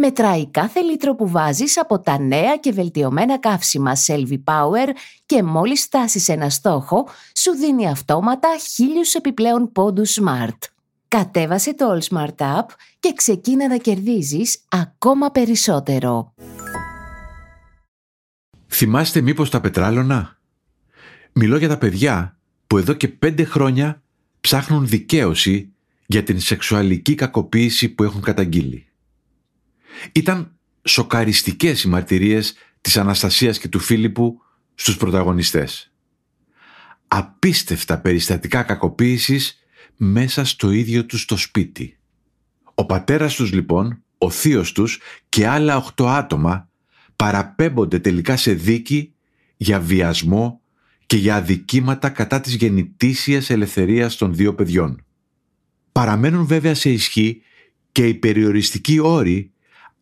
Μετράει κάθε λίτρο που βάζεις από τα νέα και βελτιωμένα καύσιμα Selvi Power και μόλις φτάσεις ένα στόχο, σου δίνει αυτόματα χίλιους επιπλέον πόντους Smart. Κατέβασε το All Smart App και ξεκίνα να κερδίζεις ακόμα περισσότερο. Θυμάστε μήπως τα πετράλωνα; Μιλώ για τα παιδιά που εδώ και πέντε χρόνια ψάχνουν δικαίωση για την σεξουαλική κακοποίηση που έχουν καταγγείλει. Ήταν σοκαριστικές οι μαρτυρίες της Αναστασίας και του Φίλιππου στους πρωταγωνιστές. Απίστευτα περιστατικά κακοποίησης μέσα στο ίδιο τους το σπίτι. Ο πατέρας τους λοιπόν, ο θείος τους και άλλα οχτώ άτομα παραπέμπονται τελικά σε δίκη για βιασμό και για αδικήματα κατά της γεννητήσιας ελευθερίας των δύο παιδιών. Παραμένουν βέβαια σε ισχύ και οι περιοριστικοί όροι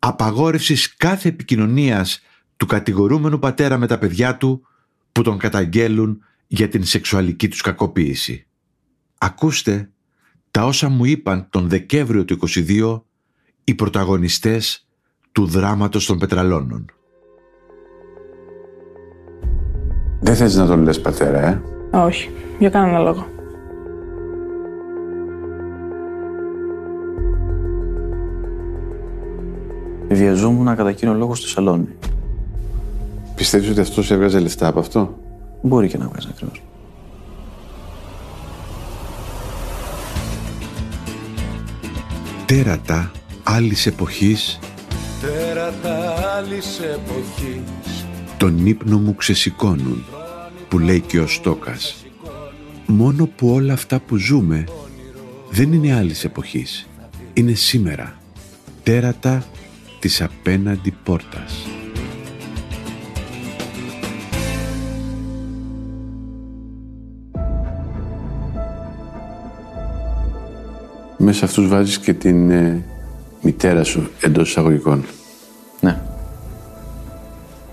απαγόρευσης κάθε επικοινωνίας του κατηγορούμενου πατέρα με τα παιδιά του που τον καταγγέλουν για την σεξουαλική τους κακοποίηση. Ακούστε τα όσα μου είπαν τον Δεκέμβριο του 22 οι πρωταγωνιστές του δράματος των πετραλώνων. Δεν θες να τον λες πατέρα, ε; Όχι, για κανένα λόγο. Βιαζόμουν κατά εκείνο λόγο στο σαλόνι. Πιστεύεις ότι αυτός έβγαζε λεφτά από αυτό; Μπορεί και να βγάζει ακριβώς. Τέρατα άλλης εποχής Τέρατα άλλης εποχής τον ύπνο μου ξεσηκώνουν που λέει και ο Στόκας. Μόνο που όλα αυτά που ζούμε δεν είναι άλλης εποχής. Είναι σήμερα. Τέρατα της απέναντι πόρτας. Μέσα αυτούς βάζεις και την ε, μητέρα σου εντός εισαγωγικών. Ναι.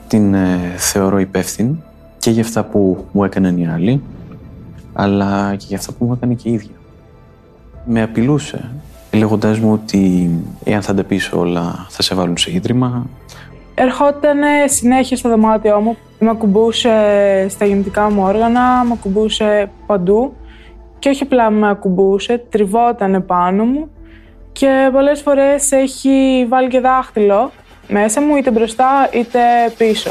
Την ε, θεωρώ υπεύθυνη και για αυτά που μου έκαναν οι άλλοι, αλλά και για αυτά που μου έκανε και η ίδια. Με απειλούσε, λέγοντάς μου ότι εάν θα τα πεις όλα θα σε βάλουν σε ίδρυμα. Ερχόταν συνέχεια στο δωμάτιό μου, με ακουμπούσε στα γεννητικά μου όργανα, με ακουμπούσε παντού και όχι απλά με ακουμπούσε, τριβόταν πάνω μου και πολλές φορές έχει βάλει και δάχτυλο μέσα μου, είτε μπροστά είτε πίσω.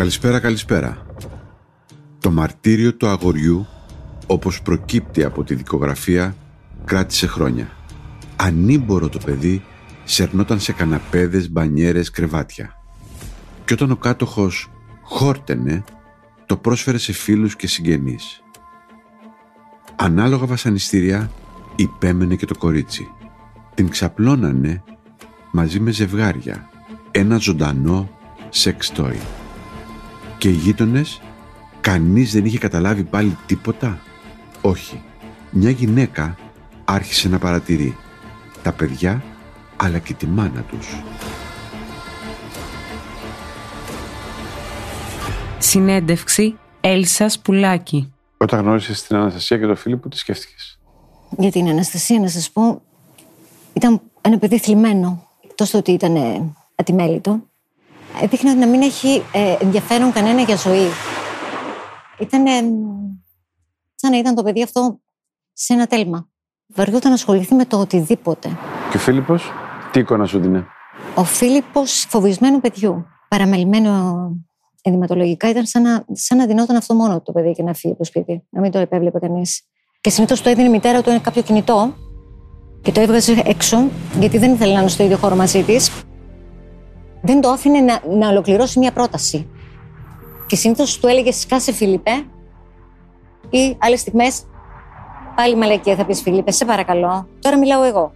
Καλησπέρα, καλησπέρα. Το μαρτύριο του αγοριού, όπως προκύπτει από τη δικογραφία, κράτησε χρόνια. Ανήμπορο το παιδί σερνόταν σε καναπέδες, μπανιέρες, κρεβάτια. Και όταν ο κάτοχος χόρτενε, το πρόσφερε σε φίλους και συγγενείς. Ανάλογα βασανιστήρια υπέμενε και το κορίτσι. Την ξαπλώνανε μαζί με ζευγάρια, ένα ζωντανό σεξ toy. Και οι γείτονες, κανείς δεν είχε καταλάβει πάλι τίποτα. Όχι. Μια γυναίκα άρχισε να παρατηρεί. Τα παιδιά, αλλά και τη μάνα τους. Συνέντευξη Έλσα Πουλάκη. Όταν γνώρισες την Αναστασία και τον Φίλιππο, τι σκέφτηκες; Για την Αναστασία, να σας πω, ήταν ένα παιδί θλιμμένο. Τόσο ότι ήταν ε, ατιμέλητο. Έδειχνε να μην έχει ε, ενδιαφέρον κανένα για ζωή. Ήταν σαν να ήταν το παιδί αυτό σε ένα τέλμα. Βαριόταν να ασχοληθεί με το οτιδήποτε. Και ο Φίλιππος, τι εικόνα σου δίνει. Ο Φίλιππος φοβισμένου παιδιού, παραμελημένο ενδυματολογικά ήταν σαν να, σαν να δινόταν αυτό μόνο το παιδί και να φύγει από το σπίτι. Να μην το επέβλεπε κανείς. Και συνήθως το έδινε η μητέρα του ένα κάποιο κινητό και το έβγαζε έξω, γιατί δεν ήθελε να είναι στο ίδιο χώρο μαζί της. Δεν το άφηνε να, να ολοκληρώσει μια πρόταση. Και συνήθως του έλεγε Σκάσε, Φίλιππε, ή άλλες στιγμές πάλι μαλακία θα πεις Φίλιππε, σε παρακαλώ. Τώρα μιλάω εγώ.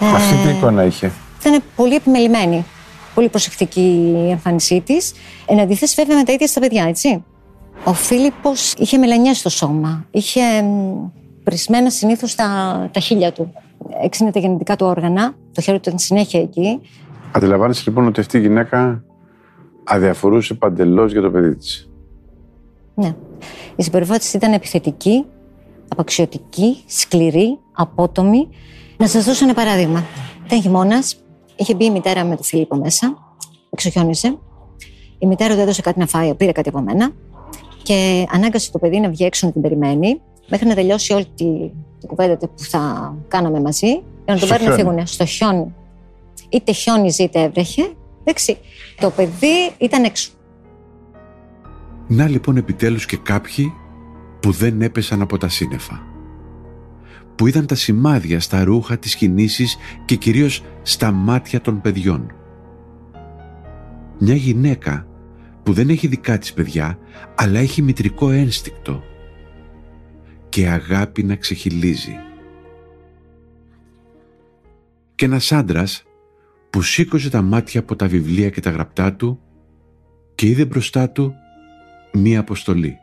Αυτή τι εικόνα είχε. Ήταν πολύ επιμελημένη. Πολύ προσεκτική η εμφάνισή της. Εν αντιθέσει, βέβαια, με τα ίδια στα παιδιά, έτσι. Ο Φίλιππος είχε μελανιές στο σώμα. Είχε μ, πρισμένα συνήθως τα, τα χείλια του. Έξινε τα γεννητικά του όργανα. Το χέρι του ήταν συνέχεια εκεί. Αντιλαμβάνεσαι λοιπόν ότι αυτή η γυναίκα αδιαφορούσε παντελώς για το παιδί της. Ναι. Η συμπεριφορά της ήταν επιθετική, απαξιωτική, σκληρή, απότομη. Να σας δώσω ένα παράδειγμα. Ήταν χειμώνας, είχε μπει η μητέρα με τον Φίλιππο μέσα, εξοχιόνιζε. Η μητέρα του έδωσε κάτι να φάει, πήρε κάτι από μένα και ανάγκασε το παιδί να βγει έξω να την περιμένει μέχρι να τελειώσει όλη τη, την κουβέντα που θα κάναμε μαζί για να τον Στο πάρει να χιόνι. φύγουν στο χιόνι. Είτε χιόνιζε είτε έβρεχε. Εντάξει. Το παιδί ήταν έξω. Να λοιπόν επιτέλους και κάποιοι που δεν έπεσαν από τα σύννεφα. Που είδαν τα σημάδια στα ρούχα, τις κινήσεις και κυρίως στα μάτια των παιδιών. Μια γυναίκα που δεν έχει δικά της παιδιά, αλλά έχει μητρικό ένστικτο και αγάπη να ξεχυλίζει. Και ένας άντρας που σήκωσε τα μάτια από τα βιβλία και τα γραπτά του και είδε μπροστά του μία αποστολή.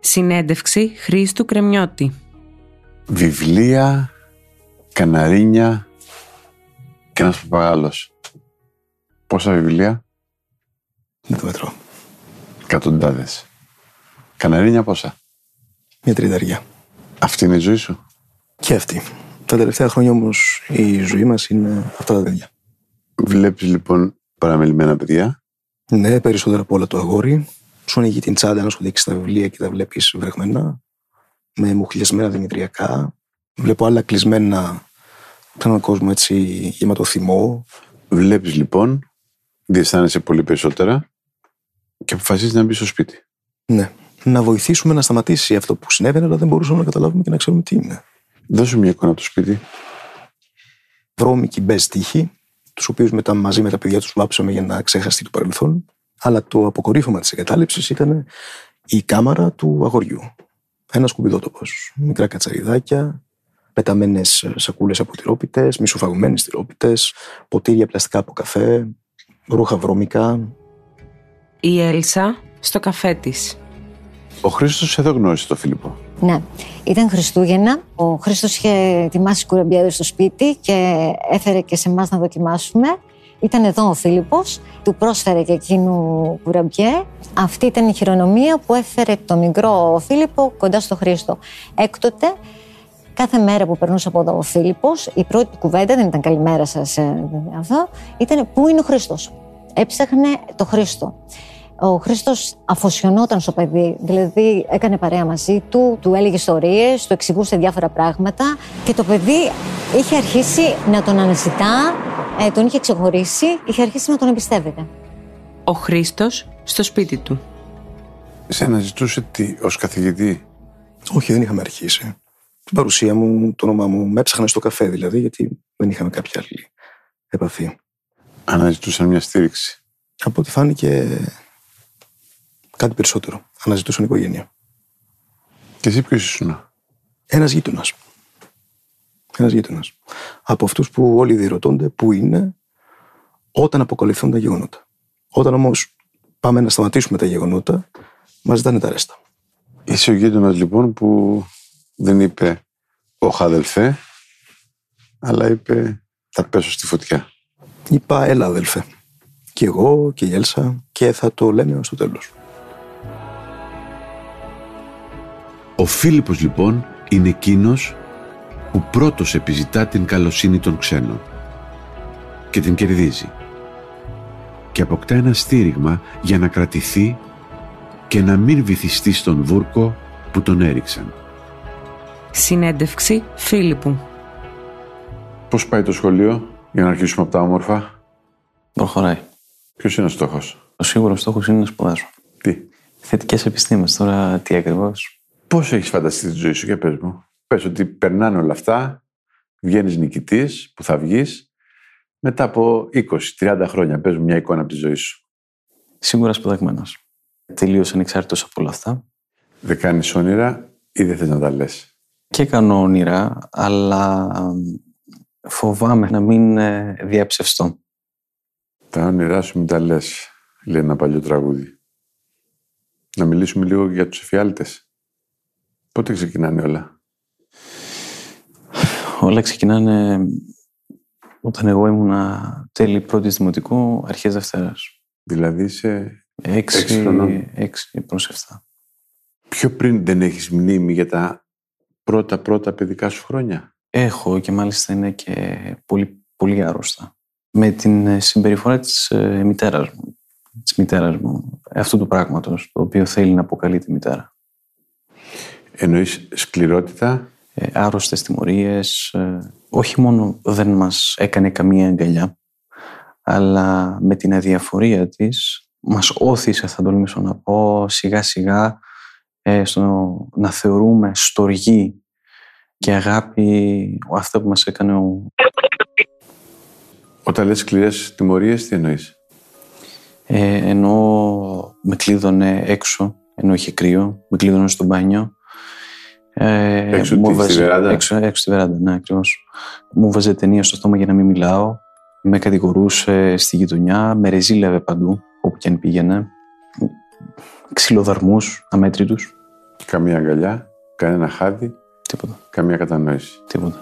Συνέντευξη Χρήστου Κρεμιώτη. Βιβλία, καναρίνια και ένας παπαγάλος. Πόσα βιβλία; Δεν το μετρώ. Εκατοντάδες. Καναρίνια πόσα; Μια τριανταριά. Αυτή είναι η ζωή σου; Και αυτή. Τα τελευταία χρόνια όμως η ζωή μας είναι αυτά τα παιδιά. Βλέπεις λοιπόν παραμελημένα παιδιά; Ναι, περισσότερα από όλα το αγόρι. Σου ανοίγει την τσάντα να σου δείξει τα βιβλία και τα βλέπεις βρεγμένα. Με μουχλιασμένα δημητριακά. Βλέπω άλλα κλεισμένα. Ήταν έναν κόσμο έτσι γεμάτο θυμό. Βλέπεις λοιπόν, διαισθάνεσαι πολύ περισσότερα και αποφασίζεις να μπεις στο σπίτι. Ναι. Να βοηθήσουμε να σταματήσει αυτό που συνέβαινε, αλλά δεν μπορούσαμε να καταλάβουμε και να ξέρουμε τι είναι. Δώσε μια εικόνα από το σπίτι. βρώμικοι μπε τείχοι, τους οποίους μετά μαζί με τα παιδιά τους βάψαμε για να ξεχαστεί το παρελθόν. Αλλά το αποκορύφωμα της εγκατάλειψης ήταν η κάμαρα του αγοριού. Ένας σκουπιδότοπο. Μικρά κατσαριδάκια, πεταμένες σακούλες από τυρόπιτες, μισοφαγμένες τυρόπιτες, ποτήρια πλαστικά από καφέ, ρούχα βρώμικα. Η Έλσα στο καφέ της. Ο Χρήστος εδώ γνώρισε τον Φίλιππο. Ναι. Ήταν Χριστούγεννα. Ο Χρήστος είχε ετοιμάσει κουραμπιέδες στο σπίτι και έφερε και σε εμάς να δοκιμάσουμε. Ήταν εδώ ο Φίλιππος, του πρόσφερε και εκείνου κουραμπιέ. Αυτή ήταν η χειρονομία που έφερε το μικρό Φίλιππο κοντά στο Χρήστο. Έκτοτε, κάθε μέρα που περνούσε από εδώ ο Φίλιππος, η πρώτη του κουβέντα, δεν ήταν καλημέρα σας ε, αυτό, ήταν πού είναι ο Χρήστος. Έψαχνε το Χρήστο. Ο Χρήστος αφοσιωνόταν στο παιδί, δηλαδή έκανε παρέα μαζί του, του έλεγε ιστορίες, του εξηγούσε διάφορα πράγματα και το παιδί είχε αρχίσει να τον αναζητά, ε, τον είχε ξεχωρίσει, είχε αρχίσει να τον εμπιστεύεται. Ο Χρήστος στο σπίτι του. Σε αναζητούσε τι, ως καθηγητή; Όχι, δεν είχαμε αρχίσει. Την παρουσία μου, το όνομά μου, με έψαχνε στο καφέ δηλαδή, γιατί δεν είχαμε κάποια άλλη επαφή. Αναζητούσαν μια στήριξη. Από ό,τι φάνηκε κάτι περισσότερο. Αναζητούσαν οικογένεια. Και εσύ ποιος ήσουν; Ένας γείτονας. Ένας γείτονας. Από αυτούς που όλοι διερωτώνται πού είναι όταν αποκαλυφθούν τα γεγονότα. Όταν όμως πάμε να σταματήσουμε τα γεγονότα, μας ζητάνε τα ρέστα. Είσαι ο γείτονας λοιπόν που δεν είπε «Ωχ αδελφέ», αλλά είπε «Θα πέσω στη φωτιά». Είπα, έλα αδελφέ. Και εγώ και η Έλσα και θα το λέμε ως το τέλος. Ο Φίλιππος λοιπόν είναι εκείνος που πρώτος επιζητά την καλοσύνη των ξένων και την κερδίζει και αποκτά ένα στήριγμα για να κρατηθεί και να μην βυθιστεί στον βούρκο που τον έριξαν. Συνέντευξη Φίλιππου. Πώς πάει το σχολείο για να αρχίσουμε από τα όμορφα; Προχωράει. Ποιος είναι ο στόχος; Ο σίγουρος στόχος είναι να σπουδάσω. Τι; Θετικές επιστήμες. Τώρα τι ακριβώς; Πώς έχεις φανταστεί τη ζωή σου για πες μου. Πες ότι περνάνε όλα αυτά, βγαίνεις νικητής, που θα βγεις, μετά από 20-30 χρόνια, πες μου μια εικόνα από τη ζωή σου. Σίγουρα σπουδαγμένος. Τελείως ανεξάρτητος από όλα αυτά. Δεν κάνεις όνειρα ή δεν θες να τα λες; Και κάνω όνειρα, αλλά φοβάμαι να μην ε, διαψευστώ. Τα όνειρά σου μην τα λες, λέει ένα παλιό τραγούδι. Να μιλήσουμε λίγο για τους εφιάλτες. Πότε ξεκινάνε όλα; Όλα ξεκινάνε όταν εγώ ήμουνα τέλη πρώτης δημοτικού, αρχές Δευτέρας. Δηλαδή σε Έξι, χρονών. έξι προς εφτά. πιο πριν δεν έχεις μνήμη για τα πρώτα πρώτα παιδικά σου χρόνια; Έχω και μάλιστα είναι και πολύ, πολύ άρρωστα. Με την ε, συμπεριφορά της ε, μητέρας μου. Της μητέρας μου. Αυτού του πράγματος, το οποίο θέλει να αποκαλεί τη μητέρα. Εννοείς σκληρότητα, Ε, άρρωστες τιμωρίες. ε, όχι μόνο δεν μας έκανε καμία αγκαλιά, αλλά με την αδιαφορία της μας όθησε, θα τολμήσω να πω, σιγά σιγά ε, στο να θεωρούμε στοργή και αγάπη αυτό που μας έκανε ο, όταν λες σκληρές τιμωρίες, τι εννοείς; Ε, ενώ με κλείδωνε έξω, ενώ είχε κρύο, με κλείδωνε στο μπάνιο. Ε, Έξω μου τι, στη έβαζε- βεράντα; Έξω, έξω στη βεράντα, ναι, ακριβώς. Μου βάζε ταινία στο στόμα για να μην μιλάω. Με κατηγορούσε στη γειτονιά, με ρεζίλευε παντού, όπου και αν πήγαινε. Ξυλοδαρμούς αμέτρητους. Καμία αγκαλιά, κανένα χάδι, Τίποτα, καμία κατανόηση. τίποτα.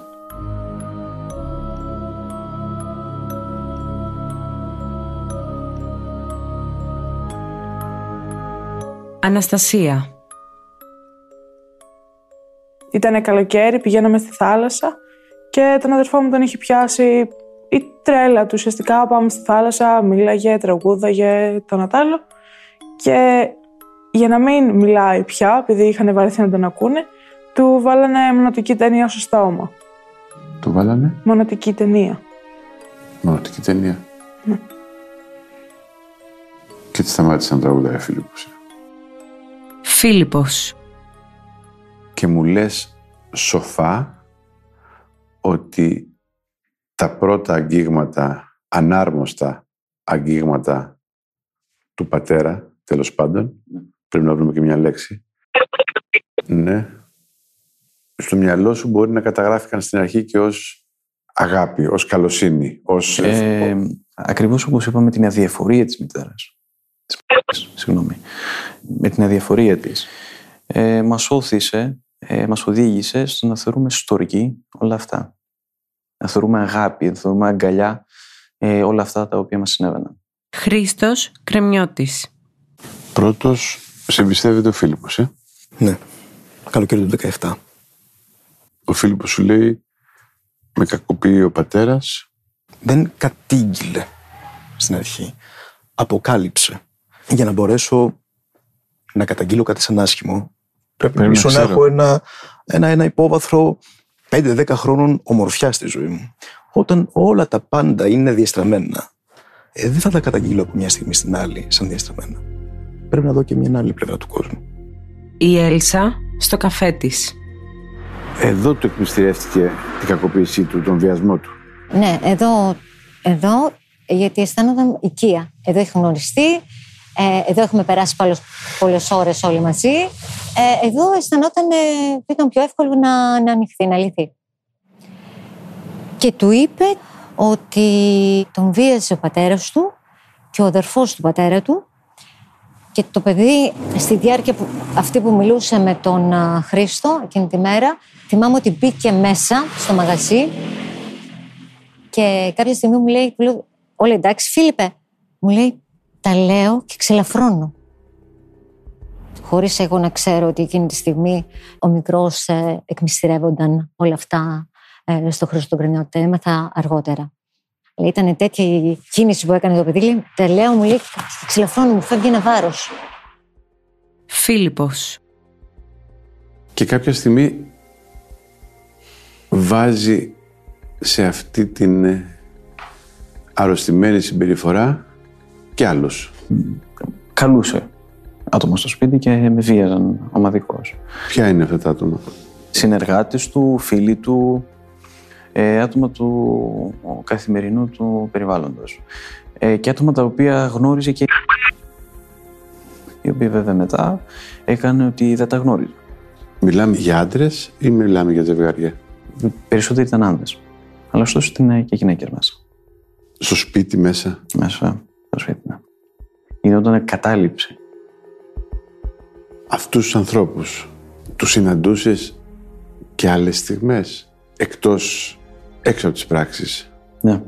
Αναστασία. Ήταν καλοκαίρι, πηγαίναμε στη θάλασσα και τον αδερφό μου τον είχε πιάσει η τρέλα του. Ουσιαστικά πάμε στη θάλασσα, μίλαγε, τραγούδαγε, τον ατάλλο. Και για να μην μιλάει πια, επειδή είχαν βαρεθεί να τον ακούνε, του βάλανε μονοτική ταινία στο στόμα. Το βάλανε; Μονοτική ταινία. μονοτική ταινία. Ναι. Και τι σταμάτησε να τραγουδάει ο Φίλιππος. Φίλιππος. Και μου λες σοφά ότι τα πρώτα αγγίγματα, ανάρμοστα αγγίγματα του πατέρα, τέλος πάντων, πρέπει να βρούμε και μια λέξη, ναι, στο μυαλό σου μπορεί να καταγράφηκαν στην αρχή και ως αγάπη, ως καλοσύνη, ως... Ε, ακριβώς όπως είπαμε την αδιαφορία της μητέρας. Της μητέρας, Συγγνώμη. Με την αδιαφορία της. Ε, μας όθησε, ε, μας οδήγησε στο να θεωρούμε στοργή όλα αυτά. Να θεωρούμε αγάπη, να θεωρούμε αγκαλιά ε, όλα αυτά τα οποία μας συνέβαιναν. Χρήστος Κρεμιώτης. Πρώτος σε εμπιστεύεται ο Φίλιππος, ε; Ναι. Καλοκαίρι του 17. Ο Φίλιππος σου λέει με κακοποιεί ο πατέρας δεν κατήγγειλε στην αρχή. Αποκάλυψε. Για να μπορέσω να καταγγείλω κάτι σαν άσχημο, πρέπει, Πρέπει να ίσως να, ξέρω. έχω ένα, ένα, ένα υπόβαθρο 5-10 χρόνων ομορφιά στη ζωή μου. Όταν όλα τα πάντα είναι διαστραμμένα, ε, δεν θα τα καταγγείλω από μια στιγμή στην άλλη σαν διαστραμμένα. Πρέπει να δω και μια άλλη πλευρά του κόσμου. Η Έλσα στο καφέ της. Εδώ του εκμυστηρεύτηκε την κακοποίησή του, τον βιασμό του. Ναι, εδώ, εδώ γιατί αισθάνονταν οικία. Εδώ έχει γνωριστεί, ε, εδώ έχουμε περάσει πολλές, πολλές ώρες όλοι μαζί. Ε, εδώ αισθανόταν, ε, ήταν πιο εύκολο να, να ανοιχθεί, να λυθεί. Και του είπε ότι τον βίαζε ο πατέρας του και ο αδερφός του πατέρα του και το παιδί στη διάρκεια που, αυτή που μιλούσε με τον α, Χρήστο εκείνη τη μέρα θυμάμαι ότι μπήκε μέσα στο μαγαζί και κάποια στιγμή μου λέει, του λέω, όλα εντάξει Φίλιππε; Μου λέει, τα λέω και ξελαφρώνω. Χωρίς εγώ να ξέρω ότι εκείνη τη στιγμή ο μικρός ε, εκμυστηρεύονταν όλα αυτά ε, στο Χρήστο τον Κρενιώτη. Τα έμαθα αργότερα. Αλλά ήταν τέτοια η κίνηση που έκανε το παιδί. Λέει, τα λέω, μου λέει, και ξελαφρώνω, μου φεύγει ένα βάρος. Φίλιππος. Και κάποια στιγμή βάζει σε αυτή την ε, αρρωστημένη συμπεριφορά και άλλος. καλούσε άτομα στο σπίτι και με βίαζαν ομαδικώς. Ποια είναι αυτά τα άτομα; Συνεργάτες του, φίλοι του, ε, άτομα του καθημερινού του περιβάλλοντος. Ε, και άτομα τα οποία γνώριζε και οι οποίοι βέβαια μετά έκανε ότι δεν τα γνώριζε. Μιλάμε για άντρες ή μιλάμε για ζευγάρια; Περισσότεροι ήταν άνδρες. Αλλά ωστόσο ήταν και γυναίκες μέσα. Στο σπίτι μέσα. Μέσα στο σπίτι, ναι. Γινόταν κατάληψη. Αυτούς τους ανθρώπους τους συναντούσες και άλλες στιγμές εκτός έξω από τις πράξεις. Ναι.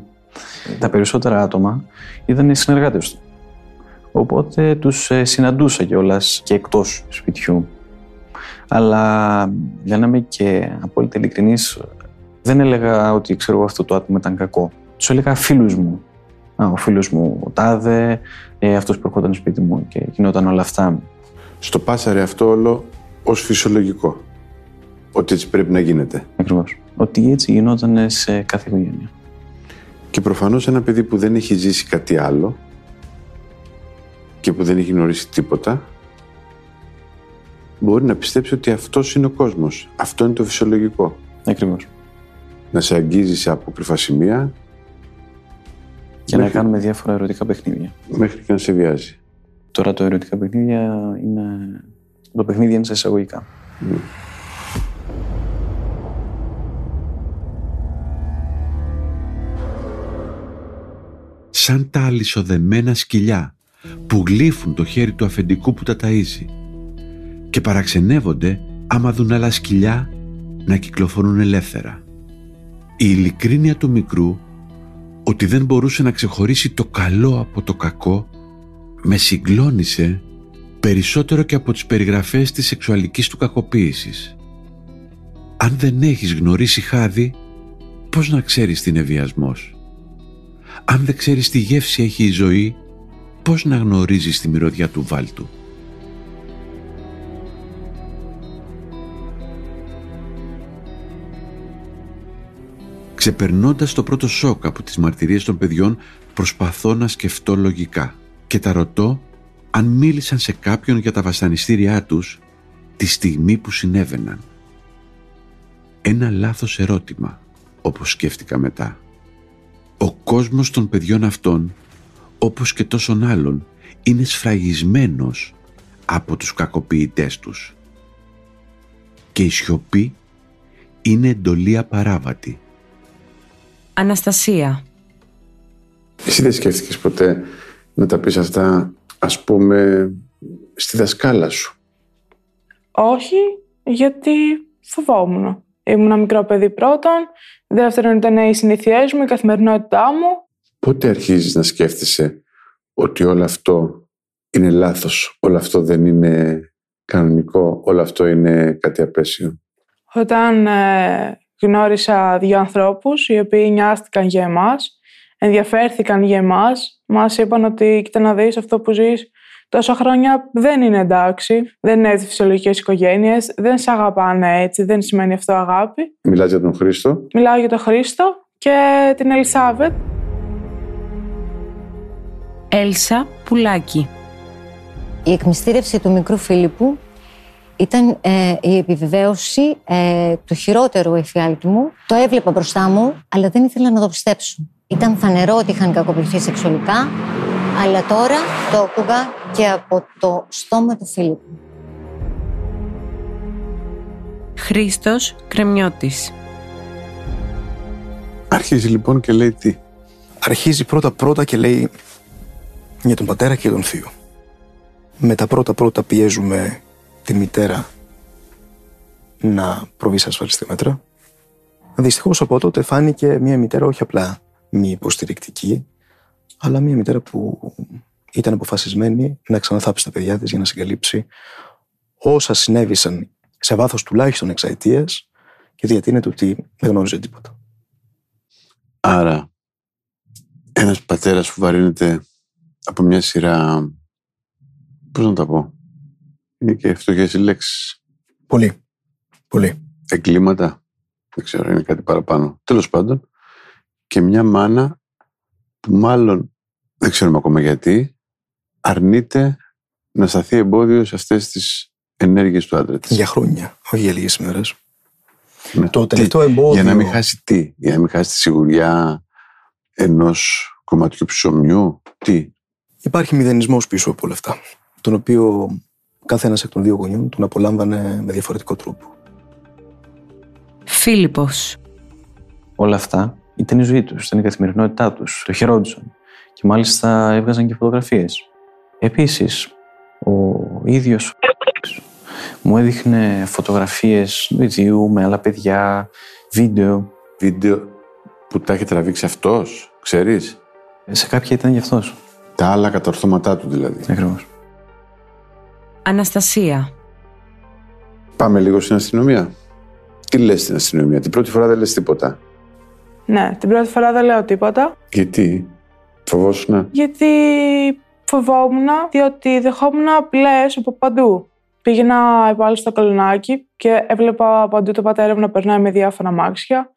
Τα περισσότερα άτομα ήταν οι συνεργάτες του. Οπότε τους ε, συναντούσα κιόλας και εκτός σπιτιού. Αλλά για να είμαι και απόλυτα ειλικρινής, δεν έλεγα ότι ξέρω εγώ αυτό το άτομο ήταν κακό. Τους έλεγα φίλους μου. Α, ο φίλος μου ο Τάδε, ε, αυτός που ερχόταν σπίτι μου και γινόταν όλα αυτά. Στο πάσαρε αυτό όλο ως φυσιολογικό. Ότι έτσι πρέπει να γίνεται. Ακριβώς. Ότι έτσι γινόταν σε κάθε οικογένεια. Και προφανώς ένα παιδί που δεν έχει ζήσει κάτι άλλο και που δεν έχει γνωρίσει τίποτα μπορεί να πιστέψει ότι αυτός είναι ο κόσμος. Αυτό είναι το φυσιολογικό. Ακριβώς. Να σε αγγίζεις σε απόκριφα σημεία Και να κάνουμε διάφορα ερωτικά παιχνίδια. μέχρι και να σε βιάζει. Τώρα το ερωτικά παιχνίδια είναι... Το παιχνίδι είναι σε εισαγωγικά. σαν τα αλυσοδεμένα σκυλιά που γλύφουν το χέρι του αφεντικού που τα ταΐζει και παραξενεύονται άμα δουν άλλα σκυλιά να κυκλοφορούν ελεύθερα. Η ειλικρίνεια του μικρού ότι δεν μπορούσε να ξεχωρίσει το καλό από το κακό με συγκλώνησε περισσότερο και από τις περιγραφές της σεξουαλικής του κακοποίησης. Αν δεν έχεις γνωρίσει χάδι, πώς να ξέρεις τι είναι βιασμός. Αν δεν ξέρεις τι γεύση έχει η ζωή, πώς να γνωρίζεις τη μυρωδιά του βάλτου; Ξεπερνώντας το πρώτο σοκ από τις μαρτυρίες των παιδιών, προσπαθώ να σκεφτώ λογικά και τα ρωτώ αν μίλησαν σε κάποιον για τα βασανιστήριά τους τη στιγμή που συνέβαιναν. Ένα λάθος ερώτημα, όπως σκέφτηκα μετά. Ο κόσμος των παιδιών αυτών, όπως και τόσων άλλων, είναι σφραγισμένος από τους κακοποιητές τους. Και η σιωπή είναι εντολή απαράβατη. Αναστασία. Εσύ δεν σκέφτηκες ποτέ να τα πεις αυτά, ας πούμε, στη δασκάλα σου; Όχι, γιατί φοβόμουν. Ήμουν ένα μικρό παιδί πρώτον. Δεύτερον, ήταν οι συνήθειές μου, η καθημερινότητά μου. Πότε αρχίζεις να σκέφτεσαι ότι όλο αυτό είναι λάθος, όλο αυτό δεν είναι κανονικό, όλο αυτό είναι κάτι απέσιο; Όταν ε, γνώρισα δύο ανθρώπους οι οποίοι νοιάστηκαν για εμάς, ενδιαφέρθηκαν για εμάς, μας είπαν ότι κοίτα να δεις αυτό που ζεις τόσα χρόνια δεν είναι εντάξει, δεν είναι έτσι φυσιολογικές οικογένειες, δεν σε αγαπάνε έτσι, δεν σημαίνει αυτό αγάπη. Μιλάς για τον Χρήστο. Μιλάω για τον Χρήστο και την Ελισάβετ. Έλσα Πουλάκη. Η εκμυστήρευση του μικρού Φίλιππου ήταν ε, η επιβεβαίωση ε, του χειρότερου εφιάλτου μου. Το έβλεπα μπροστά μου, αλλά δεν ήθελα να το πιστέψω. Ήταν φανερό ότι είχαν κακοποιηθεί σεξουαλικά, αλλά τώρα το άκουγα και από το στόμα του Φίλιππου. Χρήστος Κρεμιώτης. Αρχίζει λοιπόν και λέει τι. Αρχίζει πρώτα-πρώτα και λέει για τον πατέρα και για τον θείο. Με τα πρώτα-πρώτα πιέζουμε την μητέρα να προβεί σε ασφαλιστικά μέτρα. Δυστυχώς από τότε φάνηκε μια μητέρα όχι απλά μη υποστηρικτική, αλλά μια μητέρα που ήταν αποφασισμένη να ξαναθάψει τα παιδιά της για να συγκαλύψει όσα συνέβησαν σε βάθος τουλάχιστον εξαετίας και διατείνεται ότι δεν γνώριζε τίποτα. Άρα, ένας πατέρας που βαρύνεται από μια σειρά, πώς να τα πω, είναι και φτωχές οι λέξεις, Πολύ. Πολύ. εγκλήματα, δεν ξέρω, είναι κάτι παραπάνω. Τέλος πάντων, και μια μάνα που μάλλον, δεν ξέρουμε ακόμα γιατί, αρνείται να σταθεί εμπόδιο σε αυτές τις ενέργειες του άντρα της. Για χρόνια, όχι για λίγες μέρες. Ναι. Το Τι, τελευταίο εμπόδιο. Για να μην χάσει τι, για να μην χάσει τη σιγουριά ενός κομματιού ψωμιού, τι; Υπάρχει μηδενισμός πίσω από όλα αυτά, τον οποίο κάθε ένας εκ των δύο γονιών τον απολάμβανε με διαφορετικό τρόπο. Φίλιππος. Όλα αυτά ήταν η ζωή τους, ήταν η καθημερινότητά τους. Το χαιρόντουσαν. Και μάλιστα έβγαζαν και φωτογραφίες. Επίσης, ο ίδιος μου έδειχνε φωτογραφίες του ιδίου με άλλα παιδιά, βίντεο. Βίντεο που τα έχει τραβήξει αυτός, ξέρεις; Σε κάποια ήταν γι' αυτός. Τα άλλα κατορθώματά του δηλαδή. Ακριβώς. Αναστασία. Πάμε λίγο στην αστυνομία. Τι λες στην αστυνομία, την πρώτη φορά δεν λες τίποτα; Ναι, την πρώτη φορά δεν λέω τίποτα. Γιατί, φοβόσουνα; Γιατί φοβόμουν, διότι δεχόμουν απειλέ από παντού. Πήγαινα πάλι στο κολονάκι και έβλεπα παντού το πατέρα μου να περνάει με διάφορα μάξια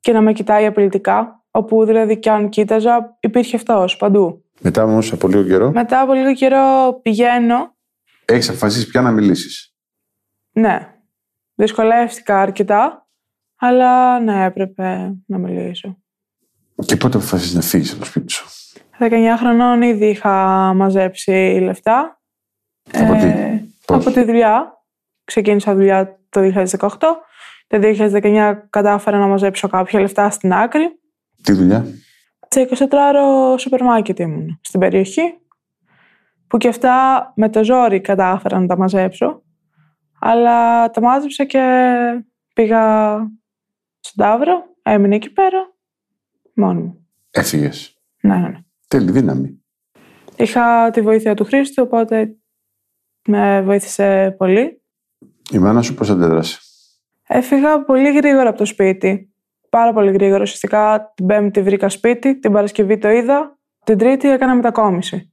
και να με κοιτάει απειλητικά. Όπου δηλαδή κι αν κοίταζα, υπήρχε αυτός παντού. Μετά όμως από λίγο καιρό, Μετά από λίγο καιρό πηγαίνω. Έχεις αποφασίσει πια να μιλήσεις. Ναι, δυσκολεύτηκα αρκετά, αλλά ναι, έπρεπε να μιλήσω. Και πότε αποφασίσεις να φύγεις από το σπίτι σου; 19 χρονών ήδη είχα μαζέψει λεφτά. Από τι, πώς; από τη δουλειά. Ξεκίνησα δουλειά το 2018. Το 2019 κατάφερα να μαζέψω κάποια λεφτά στην άκρη. Τι δουλειά; Σε 24ωρο σούπερ μάρκετ ήμουν στην περιοχή. Που και αυτά με το ζόρι κατάφερα να τα μαζέψω. Αλλά τα μάζεψα και πήγα στον Ταύρο. Έμεινε εκεί πέρα. Μόνο μου. Έφυγες. Ναι, ναι, ναι. Τέλει δύναμη. Είχα τη βοήθεια του Χρήστου, οπότε με βοήθησε πολύ. Η μάνα σου πώς αντέδρασε; Έφυγα πολύ γρήγορα από το σπίτι. Πάρα πολύ γρήγορα. Ουσιαστικά την Πέμπτη βρήκα σπίτι, την Παρασκευή το είδα, την Τρίτη έκανα μετακόμιση.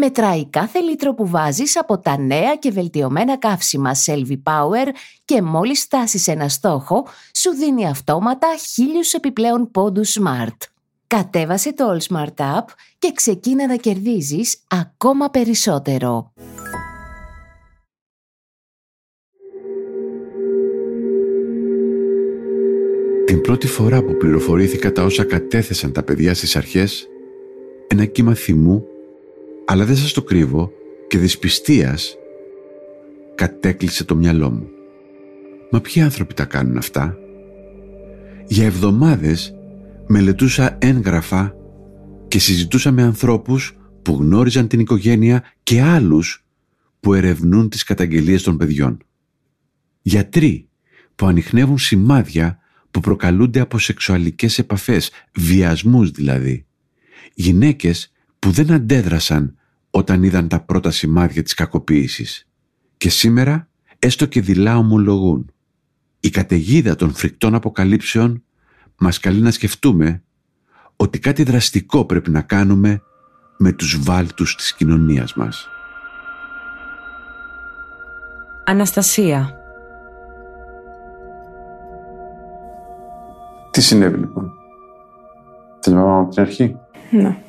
Μετράει κάθε λίτρο που βάζεις από τα νέα και βελτιωμένα καύσιμα Selvi Power και μόλις φτάσεις ένα στόχο, σου δίνει αυτόματα χίλιους επιπλέον πόντους Smart. Κατέβασε το All Smart App και ξεκίνα να κερδίζεις ακόμα περισσότερο. Την πρώτη φορά που πληροφορήθηκα τα όσα κατέθεσαν τα παιδιά στις αρχές, ένα κύμα θυμού, αλλά δεν σας το κρύβω, και δυσπιστίας, κατέκλυσε το μυαλό μου. Μα ποιοι άνθρωποι τα κάνουν αυτά; Για εβδομάδες μελετούσα έγγραφα και συζητούσα με ανθρώπους που γνώριζαν την οικογένεια και άλλους που ερευνούν τις καταγγελίες των παιδιών. Γιατροί που ανοιχνεύουν σημάδια που προκαλούνται από σεξουαλικές επαφές, βιασμούς δηλαδή. Γυναίκες που δεν αντέδρασαν όταν είδαν τα πρώτα σημάδια της κακοποίησης. Και σήμερα έστω και δειλά ομολογούν. Η καταιγίδα των φρικτών αποκαλύψεων μας καλεί να σκεφτούμε ότι κάτι δραστικό πρέπει να κάνουμε με τους βάλτους της κοινωνίας μας. Αναστασία. Τι συνέβη λοιπόν; Θες να πάμε από την αρχή; Ναι.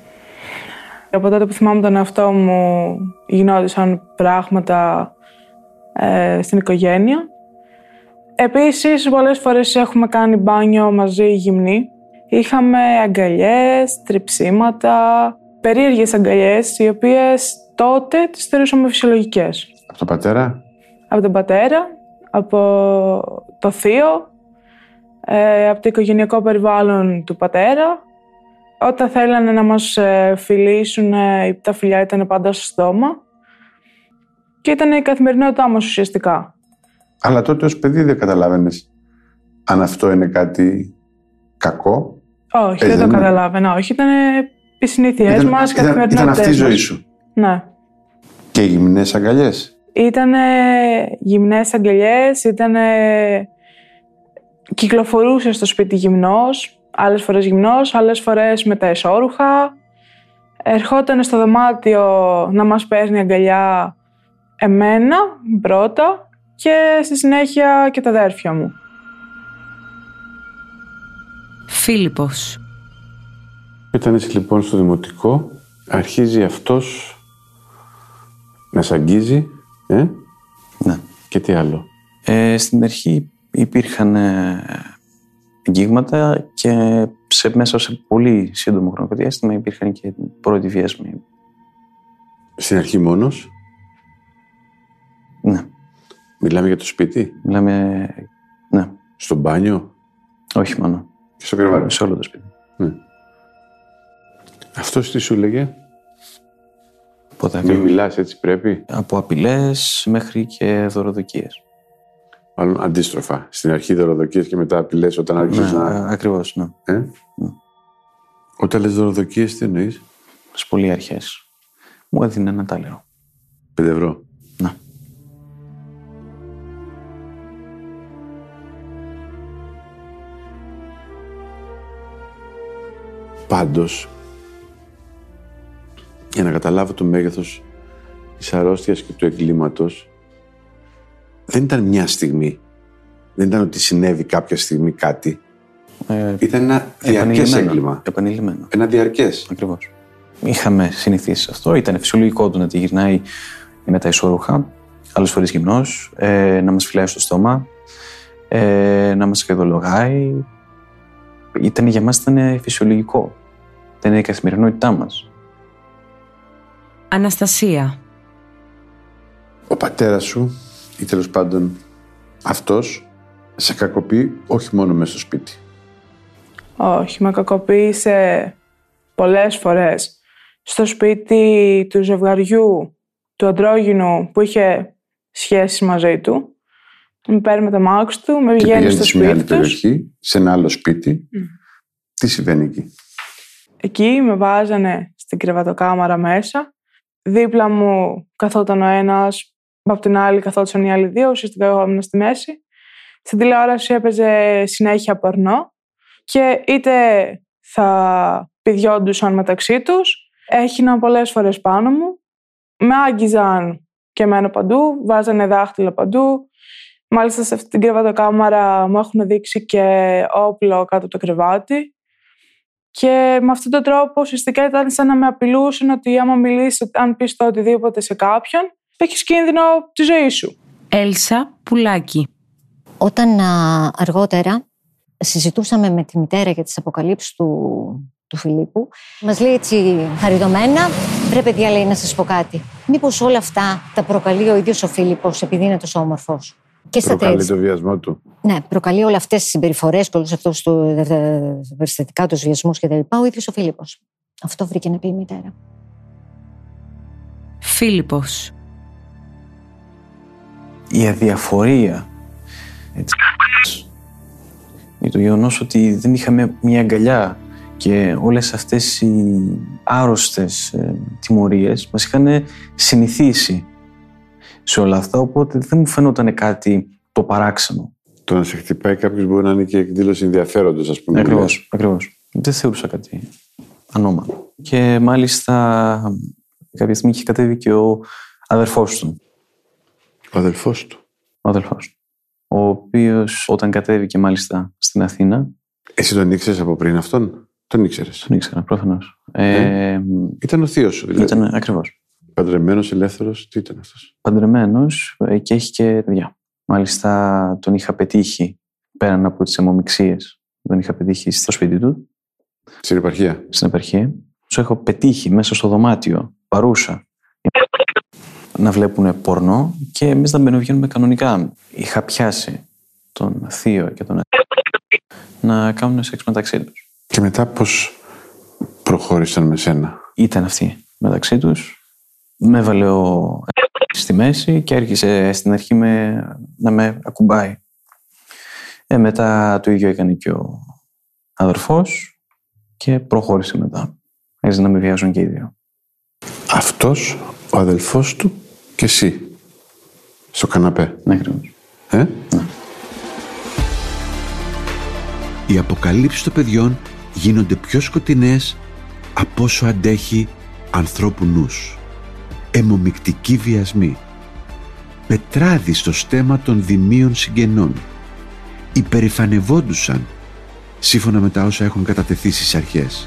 Από τότε που θυμάμαι τον εαυτό μου γινόντουσαν πράγματα ε, στην οικογένεια. Επίσης, πολλές φορές έχουμε κάνει μπάνιο μαζί γυμνή. Είχαμε αγκαλιές, τριψίματα, περίεργες αγκαλιές, οι οποίες τότε τις θεωρούσαμε φυσιολογικές. Από τον πατέρα; Από τον πατέρα, από το θείο, ε, από το οικογενειακό περιβάλλον του πατέρα. Όταν θέλανε να μας ε, φιλήσουν, ε, τα φιλιά ήταν πάντα στο στόμα. Και ήταν η καθημερινότητά μας ουσιαστικά. Αλλά τότε ως παιδί δεν καταλάβαινες αν αυτό είναι κάτι κακό; Όχι, Έτσι δεν το δεν είναι. καταλάβαινα. Όχι, ήταν οι συνήθειές Ήταν- μας, οι ήταν, ήταν καθημερινότητές αυτή η ζωή μας. σου. Ναι. Και γυμνές αγκαλιές. Ήτανε γυμνές αγγελιές, ήτανε... Κυκλοφορούσε στο σπίτι γυμνός, άλλες φορές γυμνός, άλλες φορές με τα εσώρουχα. Ερχόταν στο δωμάτιο να μας παίρνει αγκαλιά εμένα πρώτα και στη συνέχεια και τα αδέρφια μου. Φίλιππος. Όταν είσαι λοιπόν στο δημοτικό, αρχίζει αυτός να σ' αγγίζει, ε; Ναι. Και τι άλλο; Ε, στην αρχή υπήρχαν ε, εγγύγματα και σε, μέσα σε πολύ σύντομο χρονικό διάστημα υπήρχαν και πρώτοι βιασμοί. Στην αρχή μόνος, Ναι, μιλάμε για το σπίτι, μιλάμε. Ναι, στο μπάνιο; Όχι μόνο. και στο κρεβάτι; Σε όλο το σπίτι. Αυτός τι σου έλεγε, Οπότε μην μιλάς έτσι πρέπει; από απειλές μέχρι και δωροδοκίες. Μάλλον αντίστροφα. Στην αρχή δωροδοκίες και μετά απειλές όταν άρχισες Ναι, να... ακριβώς. Ναι. Ε; Όταν λες δωροδοκίες τι εννοείς, Στις πολύ αρχέ. Μου έδινε ένα τάλερο. 5 ευρώ. Ναι. Πάντως, για να καταλάβω το μέγεθος της αρρώστιας και του εγκλήματος, δεν ήταν μια στιγμή. Δεν ήταν ότι συνέβη κάποια στιγμή κάτι. Ε, Ήταν ένα διαρκές επανειλημμένο. έγκλημα. Επανειλημμένο. Ένα διαρκές. Ακριβώς. Είχαμε συνηθίσει σε αυτό. Ήταν φυσιολογικό του να τη γυρνάει με τα ισόρουχα, άλλες φορές γυμνός, ε, να μας φυλάει στο στόμα, ε, να μας ειδολογάει. Ήταν για μας ήταν φυσιολογικό. Ήταν η καθημερινότητά μας. Αναστασία. Ο πατέρας σου ή τέλος πάντων αυτός σε κακοποιεί όχι μόνο μέσα στο σπίτι. Όχι, με κακοποίησε πολλές φορές. Στο σπίτι του ζευγαριού, του αντρόγινου που είχε σχέση μαζί του. Με παίρνει με τα μάξι του, με Και βγαίνει πηγαίνει στο σε μια άλλη σπίτι τους. περιοχή, σε ένα άλλο σπίτι. Τι συμβαίνει εκεί; Εκεί με βάζανε στην κρεβατοκάμαρα μέσα. Δίπλα μου καθόταν ο ένας, από την άλλη καθόταν οι άλλοι δύο, ουσιαστικά εγώ ήμουν στη μέση. Στην τηλεόραση έπαιζε συνέχεια πορνό και είτε θα πηδιόντουσαν μεταξύ τους, έγιναν πολλές φορές πάνω μου, με άγγιζαν και εμένα παντού, βάζανε δάχτυλα παντού. Μάλιστα σε αυτή την κρεβατοκάμαρα μου έχουν δείξει και όπλο κάτω από το κρεβάτι. Και με αυτόν τον τρόπο ουσιαστικά ήταν σαν να με απειλούσαν ότι άμα μιλήσεις, αν πεις το οτιδήποτε σε κάποιον, έχεις κίνδυνο τη ζωή σου. Έλσα Πουλάκη. Όταν α, αργότερα συζητούσαμε με τη μητέρα για τις αποκαλύψεις του, του Φιλίππου, μας λέει έτσι χαριτωμένα, ρε παιδιά λέει να σας πω κάτι. Μήπως όλα αυτά τα προκαλεί ο ίδιος ο Φίλιππος επειδή είναι τόσο όμορφος. Και στα Προκαλεί τέτοια. το βιασμό του. Ναι, προκαλεί όλες αυτές τις συμπεριφορές και όλους αυτούς του περιστατικά, τους βιασμούς κτλ. Ο ίδιος ο Φίλιππος. Αυτό βρήκε να πει η μητέρα. Φίλιππος. Η αδιαφορία έτσι, για το γεγονός ότι δεν είχαμε μια αγκαλιά και όλες αυτές οι άρρωστες ε, τιμωρίες μας είχαν συνηθίσει σε όλα αυτά οπότε δεν μου φαινόταν κάτι το παράξενο. Το να σε χτυπάει κάποιος μπορεί να είναι και εκδήλωση ενδιαφέροντος, ας πούμε. Ακριβώς, ακριβώς. Δεν θεωρούσα κάτι ανώμαλο. Και μάλιστα κάποια στιγμή είχε κατέβει και ο αδερφός του. Ο αδελφός του. ο αδελφός του, ο οποίος όταν κατέβηκε μάλιστα στην Αθήνα, Εσύ τον ήξερες από πριν αυτόν; Τον ήξερες; τον ήξερα προφανώς. Ε, Ήταν ο θείος σου. Δηλαδή. ήταν ακριβώς Παντρεμένος, ελεύθερος, τι ήταν αυτός; παντρεμένος ε, και έχει και παιδιά. Μάλιστα τον είχα πετύχει πέραν από τις αιμομιξίες, τον είχα πετύχει στο σπίτι του, Στην επαρχία; στην επαρχία. Τους έχω πετύχει μέσα στο δωμάτιο, παρούσα, να βλέπουν πορνό και εμείς να μπαινοβγαίνουμε κανονικά. Είχα πιάσει τον θείο και τον να κάνουν σεξ μεταξύ τους. Και μετά πώς προχώρησαν με σένα; Ήταν αυτοί μεταξύ τους. Με έβαλε ο στη μέση και άρχισε στην αρχή με, να με ακουμπάει. Ε, μετά το ίδιο έκανε και ο αδερφός και προχώρησε μετά. Άρχισε να με βιάζουν και οι δύο. Αυτός, ο αδελφός του και εσύ. Στο καναπέ. Ναι, ακριβώς. Ε; Οι αποκαλύψεις των παιδιών γίνονται πιο σκοτεινές από όσο αντέχει ανθρώπου νους. Αιμομικτικοί βιασμοί. Πετράδι στο στέμα των δημίων συγγενών. Υπερηφανευόντουσαν σύμφωνα με τα όσα έχουν κατατεθεί στις αρχές.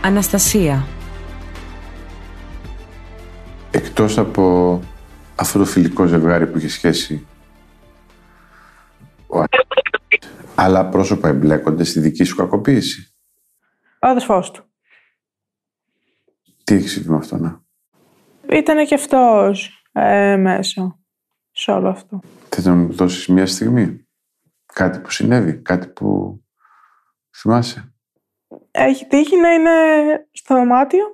Αναστασία. Εκτός από αυτό το φιλικό ζευγάρι που είχε σχέση ο άλλα πρόσωπα εμπλέκονται στη δική σου κακοποίηση. Ο αδερφός του. Τι έχεις συμβεί με αυτό, να. Ήτανε και αυτός ε, μέσα σε όλο αυτό. Θες να μου δώσεις μια στιγμή; Κάτι που συνέβη, κάτι που θυμάσαι; Έχει τύχει να είναι στο δωμάτιο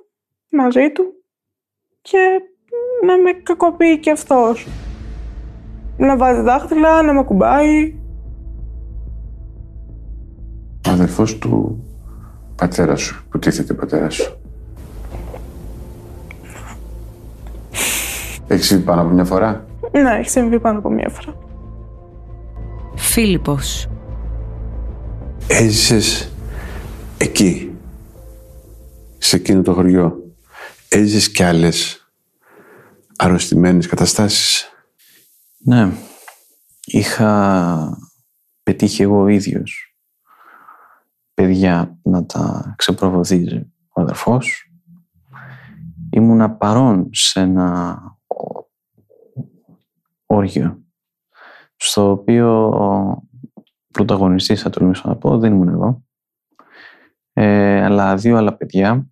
μαζί του και να με κακοποιεί και αυτός. Να βάζει δάχτυλα, να με ακουμπάει. Ο αδερφός του πατέρας σου, που τίθεται πατέρας σου. Έχεις συμβεί πάνω από μια φορά; Ναι, έχει συμβεί πάνω από μία φορά. Φίλιππος. Έζησες εκεί, σε εκείνο το χωριό. Έζησες κι άλλες αρρωστημένες καταστάσεις. Ναι. Είχα πετύχει εγώ ο ίδιος παιδιά να τα ξεπροβοδίζει ο αδερφός. Ήμουνα παρόν σε ένα ο- όργιο στο οποίο ο πρωταγωνιστής, θα τολμήσω να πω, δεν ήμουν εγώ. Ε, αλλά δύο άλλα παιδιά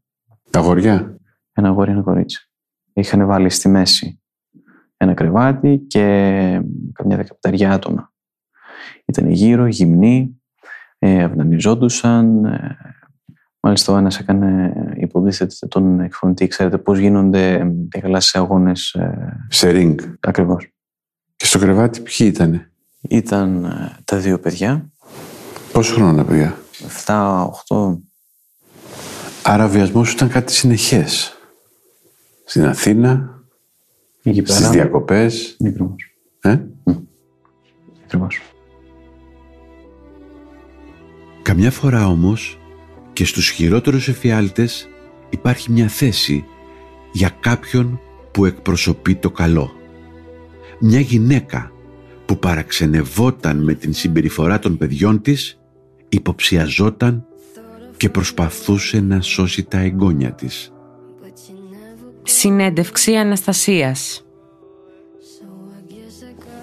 Αγοριά. ένα αγόρι, ένα κορίτσι. Είχαν βάλει στη μέση ένα κρεβάτι και καμιά δεκαπταριά άτομα. Ήταν γύρω, γυμνοί, ε, αυνανιζόντουσαν. ε, μάλιστα ο ένας έκανε, υποτίθεται, τον εκφωνητή. Ξέρετε πώς γίνονται ε, οι γαλάσσιες αγώνες ε, Σε ring. ακριβώς. Και στο κρεβάτι ποιοι ήτανε; Ήταν ε, τα δύο παιδιά, Πόσο χρόνο παιδιά; 7-8, Άρα ο βιασμός σου ήταν κάτι συνεχές. Στην Αθήνα, εκεί πέρα. στις διακοπές. Ακριβώς. Ε; Ακριβώς. Καμιά φορά όμως και στους χειρότερους εφιάλτες υπάρχει μια θέση για κάποιον που εκπροσωπεί το καλό. Μια γυναίκα που παραξενευόταν με την συμπεριφορά των παιδιών της, υποψιαζόταν και προσπαθούσε να σώσει τα εγγόνια της. Συνέντευξη Αναστασίας.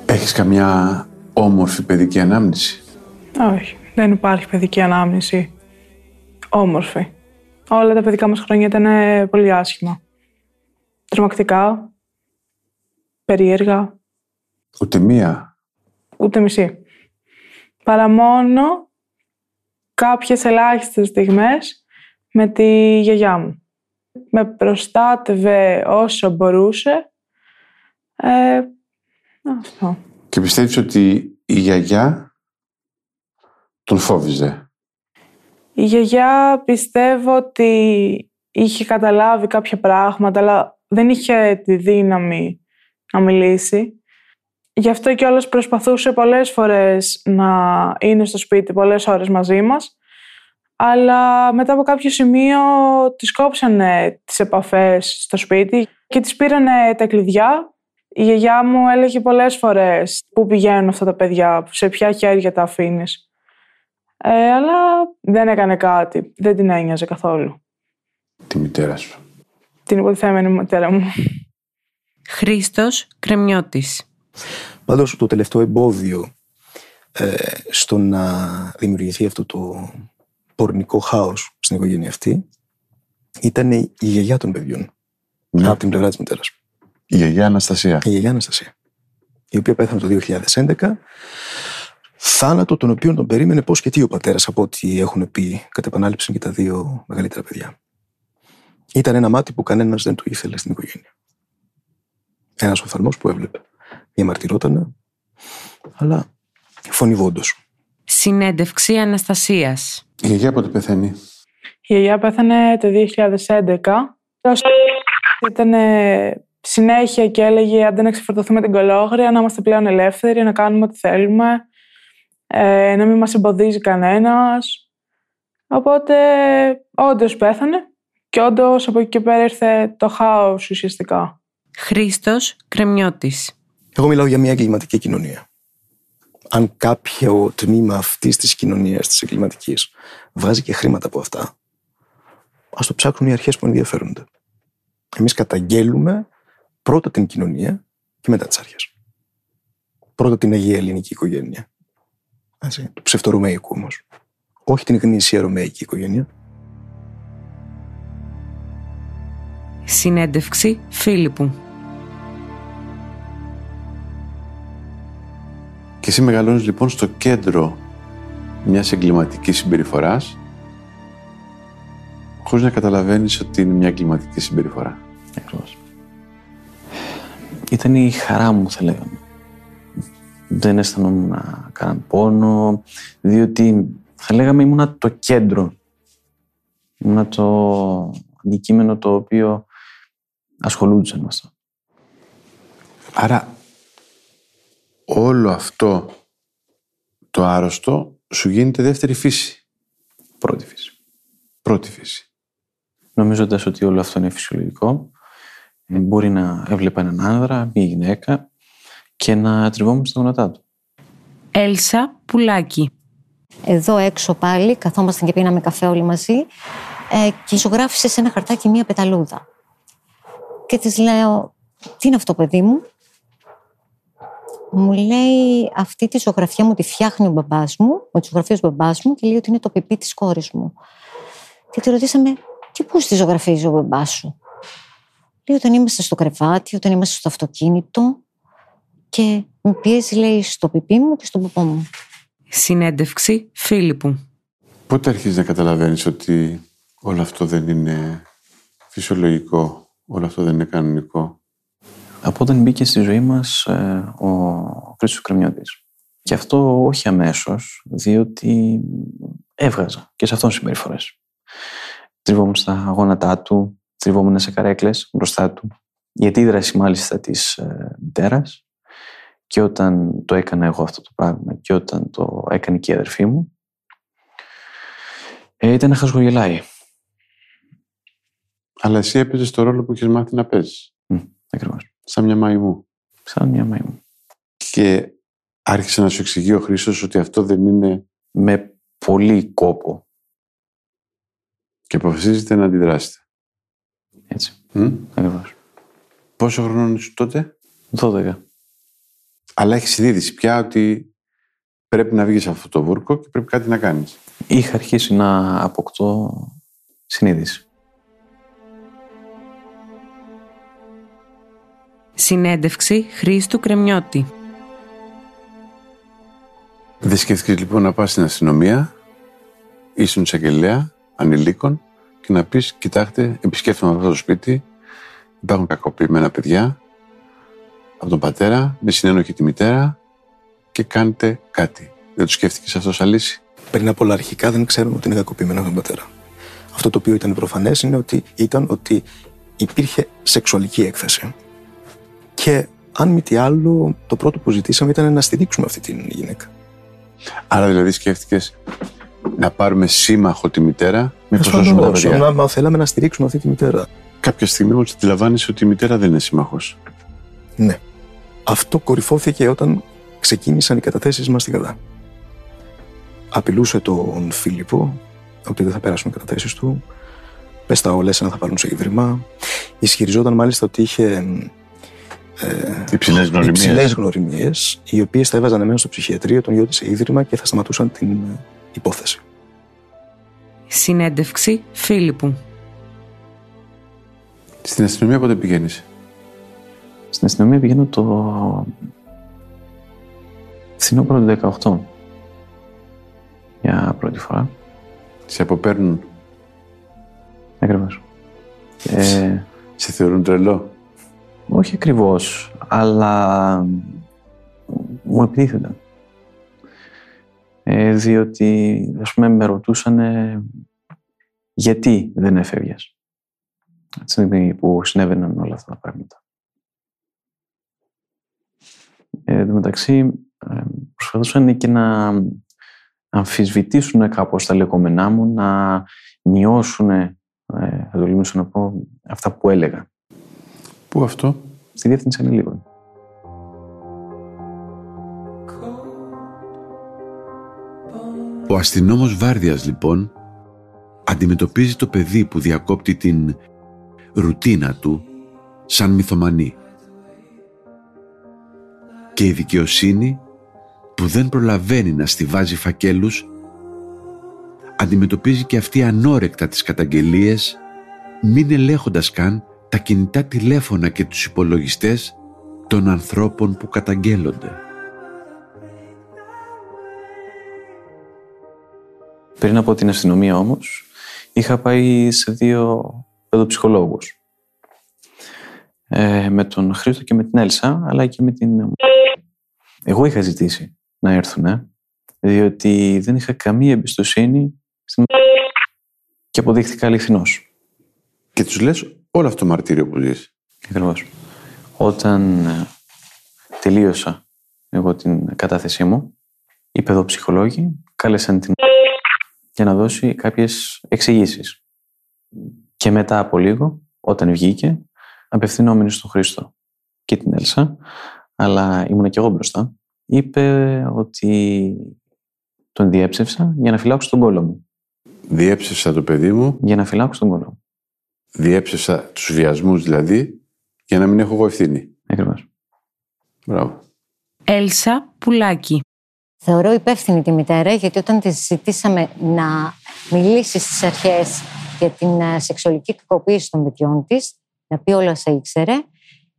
Έχεις καμιά όμορφη παιδική ανάμνηση; Όχι, δεν υπάρχει παιδική ανάμνηση. Όμορφη. Όλα τα παιδικά μας χρόνια ήταν ε, πολύ άσχημα. Τρομακτικά, περίεργα, Ούτε μία. ούτε μισή. Παρά μόνο κάποιες ελάχιστες στιγμές με τη γιαγιά μου. Με προστάτευε όσο μπορούσε. Ε, αυτό. Και πιστεύεις ότι η γιαγιά τον φόβιζε; Η γιαγιά πιστεύω ότι είχε καταλάβει κάποια πράγματα, αλλά δεν είχε τη δύναμη να μιλήσει. Γι' αυτό και όλος προσπαθούσε πολλές φορές να είναι στο σπίτι, πολλές ώρες μαζί μας. Αλλά μετά από κάποιο σημείο τις κόψανε τις επαφές στο σπίτι και τις πήρανε τα κλειδιά. Η γιαγιά μου έλεγε πολλές φορές πού πηγαίνουν αυτά τα παιδιά, σε ποια χέρια τα αφήνεις. Ε, αλλά δεν έκανε κάτι. Δεν την ένοιαζε καθόλου. Τη μητέρα σου. Την υποτιθέμενη μητέρα μου. Χρήστος Κρεμιώτης. Πάντως το τελευταίο εμπόδιο ε, στο να δημιουργηθεί αυτό το πορνικό χάος στην οικογένεια αυτή ήταν η γιαγιά των παιδιών. Ναι. Από την πλευρά της μητέρας. Η γιαγιά Αναστασία. Η γιαγιά Αναστασία. Η οποία πέθανε το 2011. Θάνατο τον οποίο τον περίμενε πώς και τι ο πατέρας από ό,τι έχουν πει κατά επανάληψη και τα δύο μεγαλύτερα παιδιά. Ήταν ένα μάτι που κανένας δεν το ήθελε στην οικογένεια. Ένας οφθαλμός που έβλεπε. Διαμαρτυρότανε, αλλά φωνηβόντως. Συνέντευξη Αναστασίας. Η γιαγιά πότε πεθαίνει; Η γιαγιά πέθανε το 2011. Όσο ήταν συνέχεια και έλεγε αντί να ξεφορτωθούμε την κολόγρια, να είμαστε πλέον ελεύθεροι, να κάνουμε ό,τι θέλουμε, ε, να μην μας εμποδίζει κανένας. Οπότε όντως πέθανε και όντως από εκεί και πέρα ήρθε το χάος ουσιαστικά. Χρήστος Κρεμιώτης. Εγώ μιλάω για μια εγκληματική κοινωνία. Αν κάποιο τμήμα αυτής της κοινωνίας, της εγκληματικής, βγάζει και χρήματα από αυτά, ας το ψάχνουν οι αρχές που ενδιαφέρονται. Εμείς καταγγέλουμε πρώτα την κοινωνία και μετά τις αρχές. Πρώτα την Αγία Ελληνική οικογένεια. Έτσι, του ψευτορωμαϊκού όμω. Όχι την γνήσια ρωμαϊκή οικογένεια. Συνέντευξη Φίλιππου. Και εσύ μεγαλώνεις λοιπόν στο κέντρο μιας εγκληματικής συμπεριφοράς χωρίς να καταλαβαίνεις ότι είναι μια εγκληματική συμπεριφορά. Ακριβώς. Ήταν η χαρά μου, θα λέγαμε. Δεν αισθανόμουν να κάνω πόνο, διότι θα λέγαμε ήμουνα το κέντρο. Ήμουνα το αντικείμενο το οποίο ασχολούνταν με αυτό. Άρα όλο αυτό το άρρωστο σου γίνεται δεύτερη φύση. Πρώτη φύση. Πρώτη φύση. Νομίζοντας ότι όλο αυτό είναι φυσιολογικό, ε, μπορεί να έβλεπα έναν άνδρα, μία γυναίκα και να τριβόμουν στα γόνατά του. Έλσα Πουλάκη. Εδώ έξω πάλι καθόμασταν και πίναμε καφέ όλοι μαζί ε, και ζωγράφησε σε ένα χαρτάκι μία πεταλούδα. Και της λέω, τι είναι αυτό παιδί μου; Μου λέει αυτή τη ζωγραφιά μου τη φτιάχνει ο μπαμπάς μου, ο ζωγραφίος μπαμπάς μου και λέει ότι είναι το πιπί της κόρης μου. Και τη ρωτήσαμε, και πού στη ζωγραφίζει ο μπαμπάς σου; Λέει όταν είμαστε στο κρεβάτι, όταν είμαστε στο αυτοκίνητο και με πιέζει λέει στο πιπί μου και στον ποπό μου. Συνέντευξη Φίλιππου. Πότε αρχίζεις να καταλαβαίνεις ότι όλο αυτό δεν είναι φυσιολογικό, όλο αυτό δεν είναι κανονικό; Από όταν μπήκε στη ζωή μας ε, ο Χρήστος Κρεμιώτης. Και αυτό όχι αμέσως, διότι έβγαζα και σε αυτόν συμπεριφορές. Τριβόμουν στα γόνατά του, τριβόμουν σε καρέκλες μπροστά του. Η αντίδραση μάλιστα της ε, μητέρας και όταν το έκανα εγώ αυτό το πράγμα και όταν το έκανε και η αδερφή μου ε, ήταν να χασγογελάει. Αλλά εσύ έπαιζες το ρόλο που έχεις μάθει να παίζεις. Ακριβώς. Σαν μια μαϊμού. Σαν μια μαϊμού. Και άρχισε να σου εξηγεί ο Χρήστος ότι αυτό δεν είναι... Με πολύ κόπο. Και αποφασίζετε να αντιδράσετε. Έτσι. Μμ; Ακριβώς. Πόσο χρόνο ήσουν τότε; 12. Αλλά έχεις συνείδηση πια ότι πρέπει να βγεις από αυτό το βούρκο και πρέπει κάτι να κάνεις. Είχα αρχίσει να αποκτώ συνείδηση. Συνέντευξη Χρήστου Κρεμιώτη. Δεν σκέφτηκες λοιπόν να πας στην αστυνομία, ήσουν εισαγγελέα ανηλίκων και να πεις, κοιτάξτε, επισκέφτομαι αυτό το σπίτι, υπάρχουν κακοποιημένα παιδιά, από τον πατέρα, με συνένοχη τη μητέρα και κάντε κάτι. Δεν το σκέφτηκες αυτό σαν λύση; Πριν από όλα, αρχικά δεν ξέρουμε ότι είναι κακοποιημένο από τον πατέρα. Αυτό το οποίο ήταν προφανές είναι ότι ήταν ότι υπήρχε σεξουαλική έκθεση. Και αν μη τι άλλο, το πρώτο που ζητήσαμε ήταν να στηρίξουμε αυτή την γυναίκα. Άρα δηλαδή σκέφτηκες να πάρουμε σύμμαχο τη μητέρα, μήπως Ασφαλώς, σώσουμε τα παιδιά; να- μα θέλαμε να στηρίξουμε αυτή τη μητέρα. Κάποια στιγμή όμως αντιλαμβάνεσαι ότι η μητέρα δεν είναι σύμμαχος. Ναι. Αυτό κορυφώθηκε όταν ξεκίνησαν οι καταθέσεις μας στην ΚΑΔΑ. Απειλούσε τον Φίλιππο ότι δεν θα πέρασουν οι καταθέσεις του. Πες τα όλα, να θα πάρουν σε ίδρυμα. Ισχυριζόταν μάλιστα ότι είχε Υψηλές γνωριμίες. υψηλέ γνωριμίες, οι οποίες θα έβαζαν εμένα στο ψυχιατρίο, τον γιο τη σε ίδρυμα και θα σταματούσαν την ε, υπόθεση. Συνέντευξη Φίλιππου. Στην αστυνομία πότε πηγαίνεις; Στην αστυνομία πηγαίνω το φθινόπωρο του 18. Για πρώτη φορά. Σε αποπαίρνουν, Ακριβώς. Και σε θεωρούν τρελό. Όχι ακριβώς, αλλά μου επιτίθενταν. Ε, διότι, ας πούμε, με ρωτούσαν γιατί δεν έφευγες. Τη στιγμή που συνέβαιναν όλα αυτά τα πράγματα. Ε, εν τω μεταξύ, ε, προσπαθούσαν και να αμφισβητήσουν κάπως τα λεγόμενά μου, να μειώσουν, ε, θα το να πω, αυτά που έλεγα. Πού αυτό; Στη Διεύθυνση Ανηλίκων. Ο αστυνόμος Βάρδιας λοιπόν αντιμετωπίζει το παιδί που διακόπτει την ρουτίνα του σαν μυθομανή. Και η δικαιοσύνη που δεν προλαβαίνει να στηβάζει φακέλους αντιμετωπίζει και αυτή ανόρεκτα τις καταγγελίες μην ελέγχοντας καν τα κινητά τηλέφωνα και τους υπολογιστές των ανθρώπων που καταγγέλλονται. Πριν από την αστυνομία όμως, είχα πάει σε δύο παιδοψυχολόγους. Ε, με τον Χρήστο και με την Έλσα, αλλά και με την... Εγώ είχα ζητήσει να έρθουν, ε, διότι δεν είχα καμία εμπιστοσύνη στην... και αποδείχθηκα αληθινός. Και τους λες όλο αυτό το μαρτύριο που ζεις. Ακριβώς. Όταν ε, τελείωσα εγώ την κατάθεσή μου, οι παιδοψυχολόγοι κάλεσαν την για να δώσει κάποιες εξηγήσεις. Και μετά από λίγο, όταν βγήκε, απευθυνόμενοι στον Χρήστο και την Έλσα, αλλά ήμουν και εγώ μπροστά, είπε ότι τον διέψευσα για να φυλάξω τον κόλλο μου. Διέψευσα το παιδί μου. Για να φυλάξω τον κόλλο μου. Διέψευσα τους βιασμούς δηλαδή, για να μην έχω εγώ ευθύνη. Ακριβώς. Μπράβο. Έλσα Πουλάκη. Θεωρώ υπεύθυνη τη μητέρα γιατί όταν τη ζητήσαμε να μιλήσει στις αρχές για την ε, σεξουαλική κακοποίηση των παιδιών της, να πει όλα όσα ήξερε,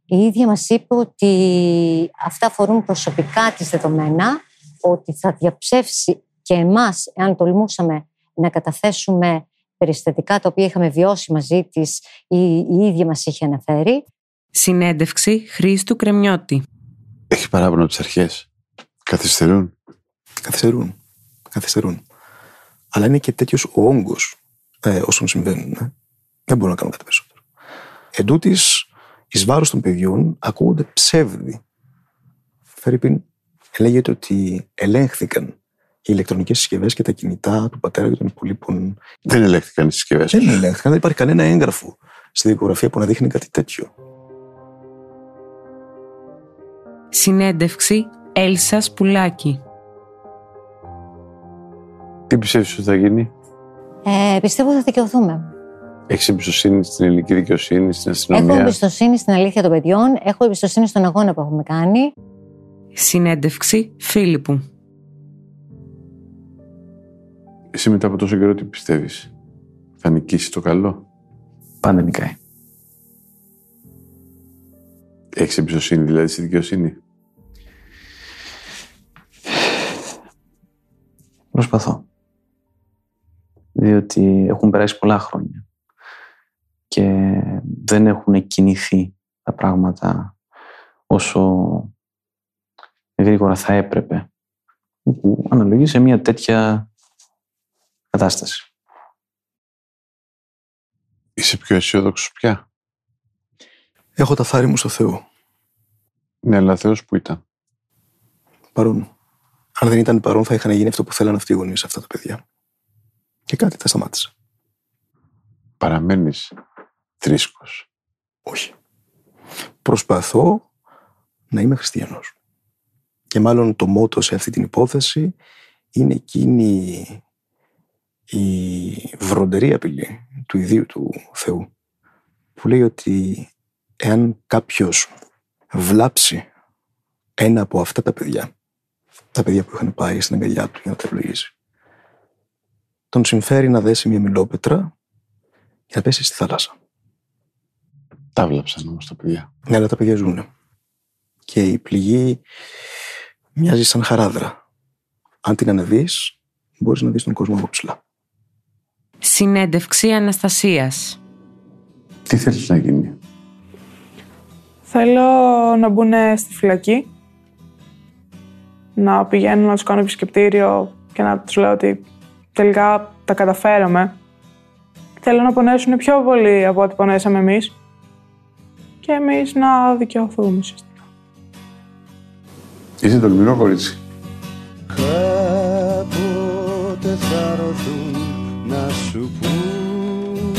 η ίδια μας είπε ότι αυτά αφορούν προσωπικά της δεδομένα, ότι θα διαψεύσει και εμάς, εάν τολμούσαμε να καταθέσουμε περιστατικά τα οποία είχαμε βιώσει μαζί της ή η ίδια μας είχε αναφέρει. Συνέντευξη Χρήστου Κρεμιώτη. Έχει παράπονο τις αρχές. Καθυστερούν. Καθυστερούν. Καθυστερούν. Αλλά είναι και τέτοιος ο όγκος ε, όσων συμβαίνουν. Ε. Δεν μπορώ να κάνω κάτι περισσότερο. Εν τούτης, εις βάρος των παιδιών ακούγονται ψεύδι. Φέρυπιν λέγεται ότι ελέγχθηκαν οι ηλεκτρονικές συσκευές και τα κινητά του πατέρα και των υπολείπων. Δεν ελέγχθηκαν οι συσκευές. Δεν ελέγχθηκαν. Δεν υπάρχει κανένα έγγραφο στη δικογραφία που να δείχνει κάτι τέτοιο. Συνέντευξη Έλσα Πουλάκη. Τι πιστεύει ότι θα γίνει, ε, Πιστεύω ότι θα δικαιωθούμε. Έχεις εμπιστοσύνη στην ελληνική δικαιοσύνη, στην αστυνομία; Έχω εμπιστοσύνη στην αλήθεια των παιδιών. Έχω εμπιστοσύνη στον αγώνα που έχουμε κάνει. Συνέντευξη Φίλιππου. Εσύ μετά από τόσο καιρό τι πιστεύεις; Θα νικήσεις το καλό; Πάντα νικάει. Έχεις εμπιστοσύνη δηλαδή στη δικαιοσύνη; Προσπαθώ διότι έχουν περάσει πολλά χρόνια και δεν έχουν κινηθεί τα πράγματα όσο γρήγορα θα έπρεπε που αναλογεί σε μια τέτοια κατάσταση. Είσαι πιο αισιόδοξος πια; Έχω τα θάρη μου στο Θεό. Ναι, αλλά Θεός που ήταν. Παρόν. Αν δεν ήταν παρόν θα είχαν γίνει αυτό που θέλανε αυτοί οι γονείς αυτά τα παιδιά και κάτι θα σταμάτησε. Παραμένεις θρήσκος. Όχι. Προσπαθώ να είμαι χριστιανός. Και μάλλον το μότο σε αυτή την υπόθεση είναι εκείνη η βροντερή απειλή του ιδίου του Θεού που λέει ότι εάν κάποιος βλάψει ένα από αυτά τα παιδιά τα παιδιά που είχαν πάει στην αγκαλιά του για να τα ευλογήσει τον συμφέρει να δέσει μια μιλόπετρα και να πέσει στη θάλασσα. Τα βλάψαν όμως τα παιδιά. Ναι, αλλά τα παιδιά ζουν. Και η πληγή μοιάζει σαν χαράδρα. Αν την ανεβείς, μπορείς να δεις τον κόσμο από ψηλά. Συνέντευξη Αναστασίας. Τι θέλεις να γίνει; Θέλω να μπουν στη φυλακή, να πηγαίνω να τους κάνω επισκεπτήριο και να τους λέω ότι τελικά τα καταφέραμε. Θέλω να πονέσουν πιο πολύ από ό,τι πονέσαμε εμείς και εμείς να δικαιωθούμε ουσιαστικά. Είσαι τολμηρό κορίτσι. Κάποτε θα ρωθούν να σου πούν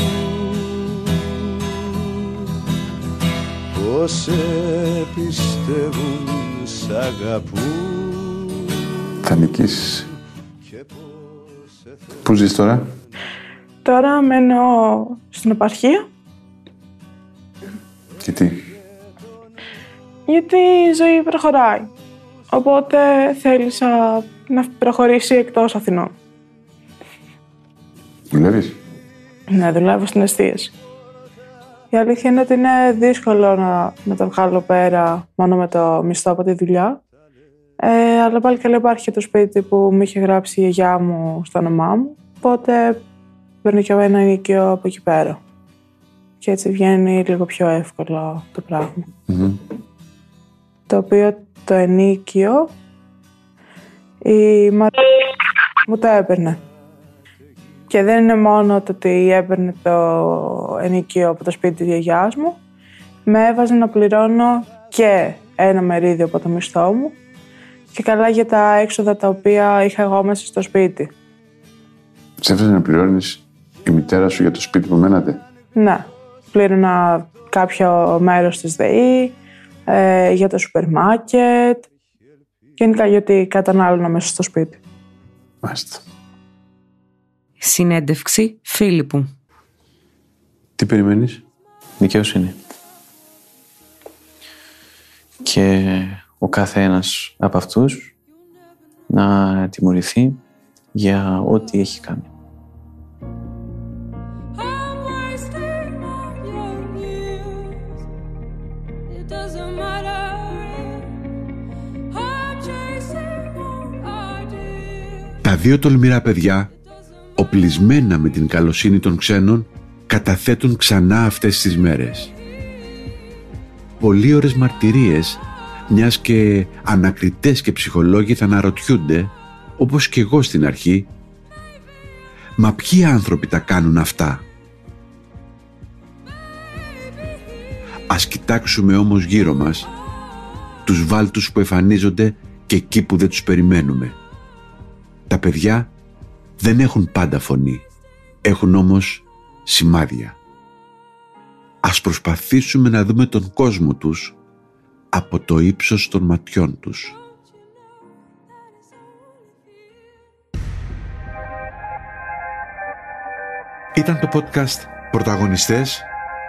Πως σε πιστεύουν σ' αγαπούν Θα νικήσεις. Πού ζεις τώρα; Τώρα μένω στην επαρχία, Και τι; γιατί η ζωή προχωράει. Οπότε θέλησα να προχωρήσει εκτός Αθηνών. Δουλεύεις; Ναι, δουλεύω στην εστίαση. Η αλήθεια είναι ότι είναι δύσκολο να, να τα βγάλω πέρα μόνο με το μισθό από τη δουλειά. Ε, αλλά πάλι καλά υπάρχει και το σπίτι που μου είχε γράψει η γιαγιά μου στο όνομά μου. Οπότε παίρνω και εγώ ένα ενοίκιο από εκεί πέρα. Και έτσι βγαίνει λίγο πιο εύκολο το πράγμα. Μμμ. Το οποίο το ενίκιο η Μαρία μου το έπαιρνε. Και δεν είναι μόνο το ότι έπαιρνε το ενοικίο από το σπίτι της γιαγιάς μου, με έβαζε να πληρώνω και ένα μερίδιο από το μισθό μου και καλά για τα έξοδα τα οποία είχα εγώ μέσα στο σπίτι. Σε έφερε να πληρώνεις η μητέρα σου για το σπίτι που μένατε; Ναι, πλήρωνα κάποιο μέρος της ΔΕΗ, ε, για το σούπερ μάρκετ, γενικά γιατί κατανάλωνα μέσα στο σπίτι. Μάλιστα. Συνέντευξη Φίλιππου. Τι περιμένεις; Δικαιοσύνη. Και ο κάθε ένας από αυτούς να τιμωρηθεί για ό,τι έχει κάνει. I'm wasting all your years. It doesn't matter. I'm chasing all ideas. Τα δύο τολμηρά παιδιά, οπλισμένα με την καλοσύνη των ξένων, καταθέτουν ξανά αυτές τις μέρες. Πολλοί ώρες μαρτυρίες, μιας και ανακριτές και ψυχολόγοι θα αναρωτιούνται, όπως και εγώ στην αρχή, «Μα ποιοι άνθρωποι τα κάνουν αυτά» Ας κοιτάξουμε όμως γύρω μας τους βάλτους που εμφανίζονται και εκεί που δεν τους περιμένουμε. Τα παιδιά δεν έχουν πάντα φωνή, έχουν όμως σημάδια. Ας προσπαθήσουμε να δούμε τον κόσμο τους από το ύψος των ματιών τους. Ήταν το podcast «Πρωταγωνιστές»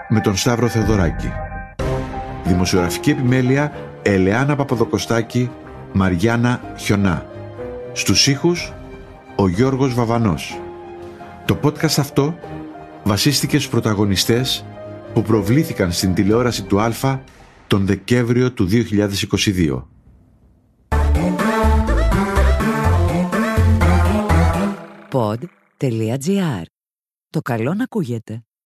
με τον Σταύρο Θεοδωράκη. Δημοσιογραφική επιμέλεια Ελεάνα Παπαδοκοστάκη, Μαριάννα Χιονά. Στους ήχους ο Γιώργος Βαβανός. Το podcast αυτό βασίστηκε στους πρωταγωνιστές που προβλήθηκαν στην τηλεόραση του Α τον Δεκέμβριο του 2022. Pod.gr. Το καλό να ακούγεται.